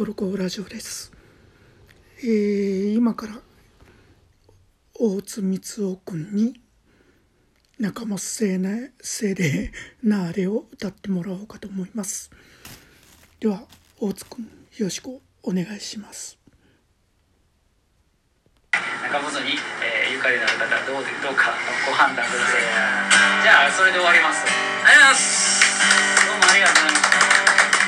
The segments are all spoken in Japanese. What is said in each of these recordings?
コロコラジオです、えー今から大津光雄君に仲間精霊精霊なあれを歌ってもらおうかと思います。では大津君よろしくお願いします。中本に、えーゆかりのある方どうでどうかご判断くださいじゃあそれで終わります。ありがとうございます。どうもありがとうございました。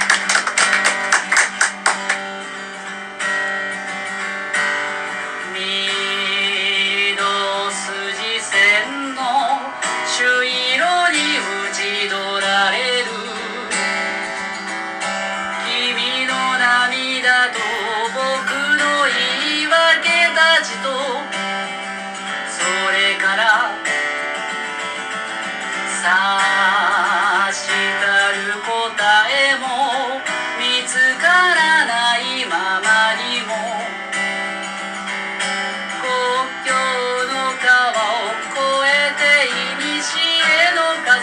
差したる答えも見つからないままにも。国境の川を越えて古の風。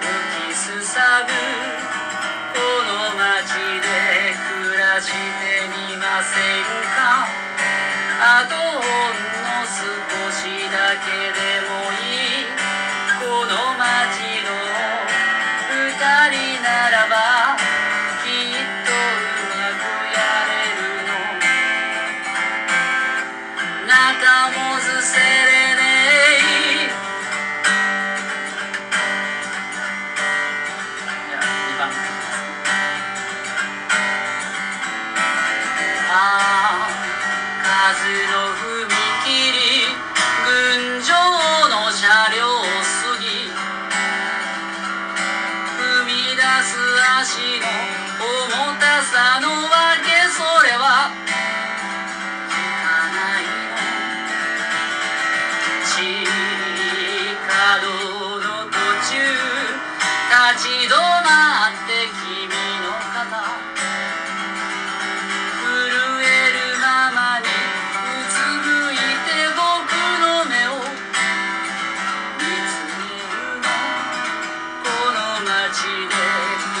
吹きすさぶこの街で暮らしてみませんか。あとほんの少しだけでも仲もずせれねえじゃあ2番ああ数の踏切群青の車両を過ぎ踏み出す足の重たさのち止まって君の肩。震えるままにうつむいて僕の目を。見つめるのこの街で。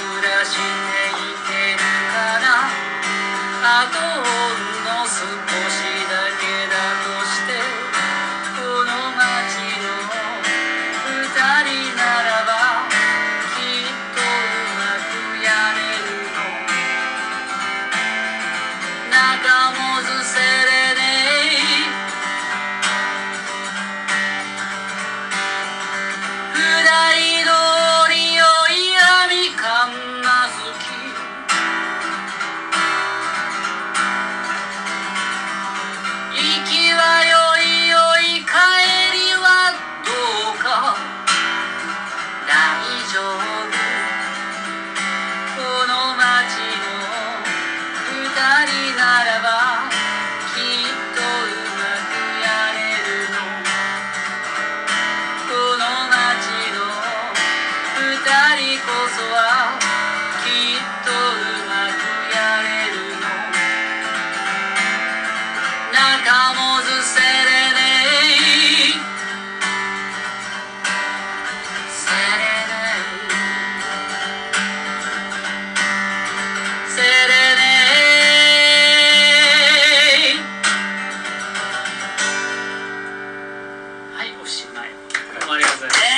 いおしま、い、ありがとうございます。